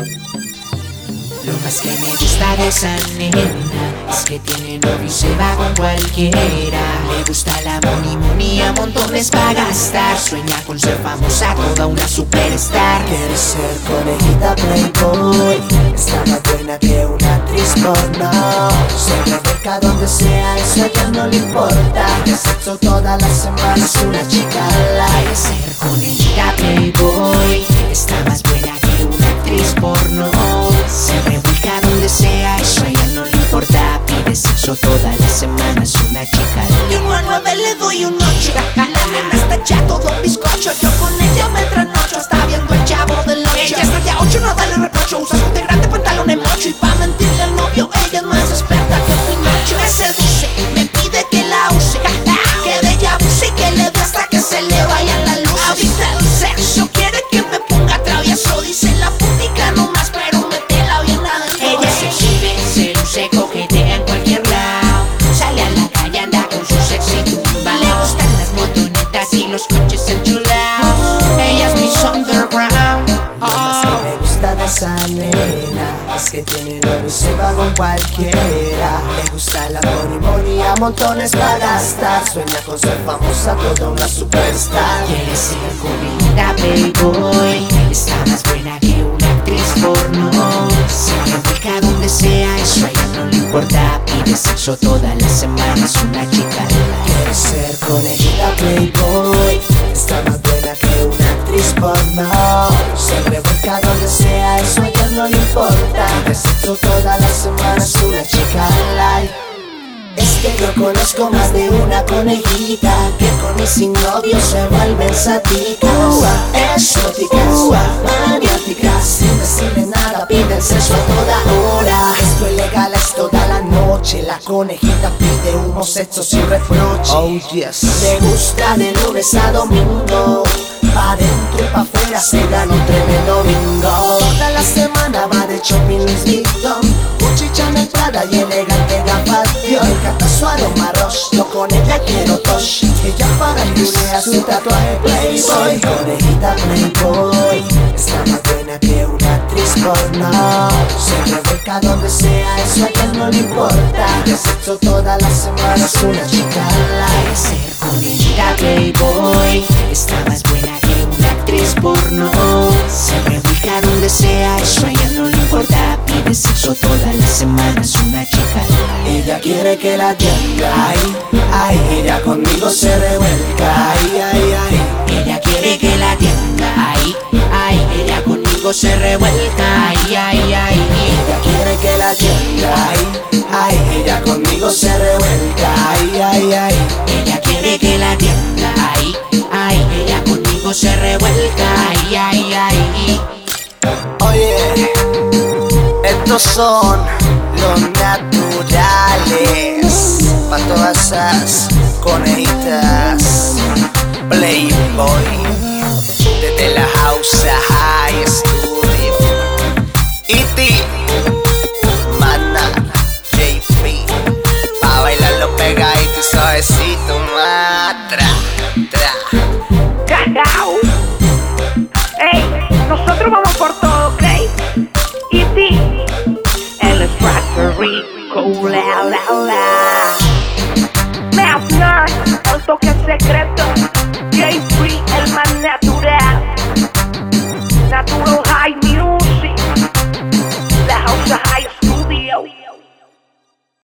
Es que me gusta de esa nena Es que tiene novio y se va con cualquiera. Le gusta la money montones para gastar. Sueña con ser famosa, toda una superstar. Quiere ser conejita playboy Está más buena que una actriz porno. Se rebeca donde sea, eso a ella no le importa. Que sexo todas las semanas una chica like Ser conejita playboy Está más buena actriz porno. Se revuelca donde sea, eso a ella no le importa. Pide sexo todas las semanas una chica. Y uno a le doy un ocho. La nena está ya todo bizcocho. Yo con ella me trasnocho y los coches enchulados Ella es Miss Underground Lo más que me gusta de esa nena Es que tiene novio y se va con cualquiera. Le gusta la money money a montones para gastar. Sueña con ser famosa, toda una superstar. Quiere ser conejita playboy. Está más buena que una actriz porno. Se revuelca donde sea, eso a ella no le importa. Pide sexo todas las semanas una chica ser conejita playboy. Está más buena que una actriz porno. Se revuelca donde sea, eso a ella no le importa. Sexo todas las semanas una chica like es que yo conozco más de una conejita Que con y sin novio se vuelven sáticas Exóticas, noche La conejita pide humo, sexo sin reproche. Oh yes. Le gusta de lunes a domingo Pa' dentro y pa' afuera se gana un tremendo bingo. Toda la semana va de shopping Louis Vuitton Gucci, Chanel, Prada y elegante gafas. Dior Canta su aroma Roche, yo con ella quiero tosh. Ella para a su tatuaje Playboy. Conejita Playboy Está más buena que una actriz porno Se revuelca donde sea, eso a ella no le importa. De sexo todas las semanas una chica like ser conejita playboy. Está más buena que una actriz porno. Se revuelca donde sea, eso a ella no le importa. Pide sexo todas las semanas una chica. Ella quiere que la atienda, ay, ay, ella conmigo se revuelca, ay, ay, ay. Ella quiere que la atienda, ay, ay Ella conmigo se revuelca, ay, ay, ay Ella atienda, ay, ay, ella conmigo se revuelca, ay, ay, ay. Ella quiere que la atienda, ay, ay Ella conmigo se revuelca, ay, ay, ay. Oye, estos son los naturales para todas esas conejitas. Playboy Factory, la la. Mafner, el toque secreto.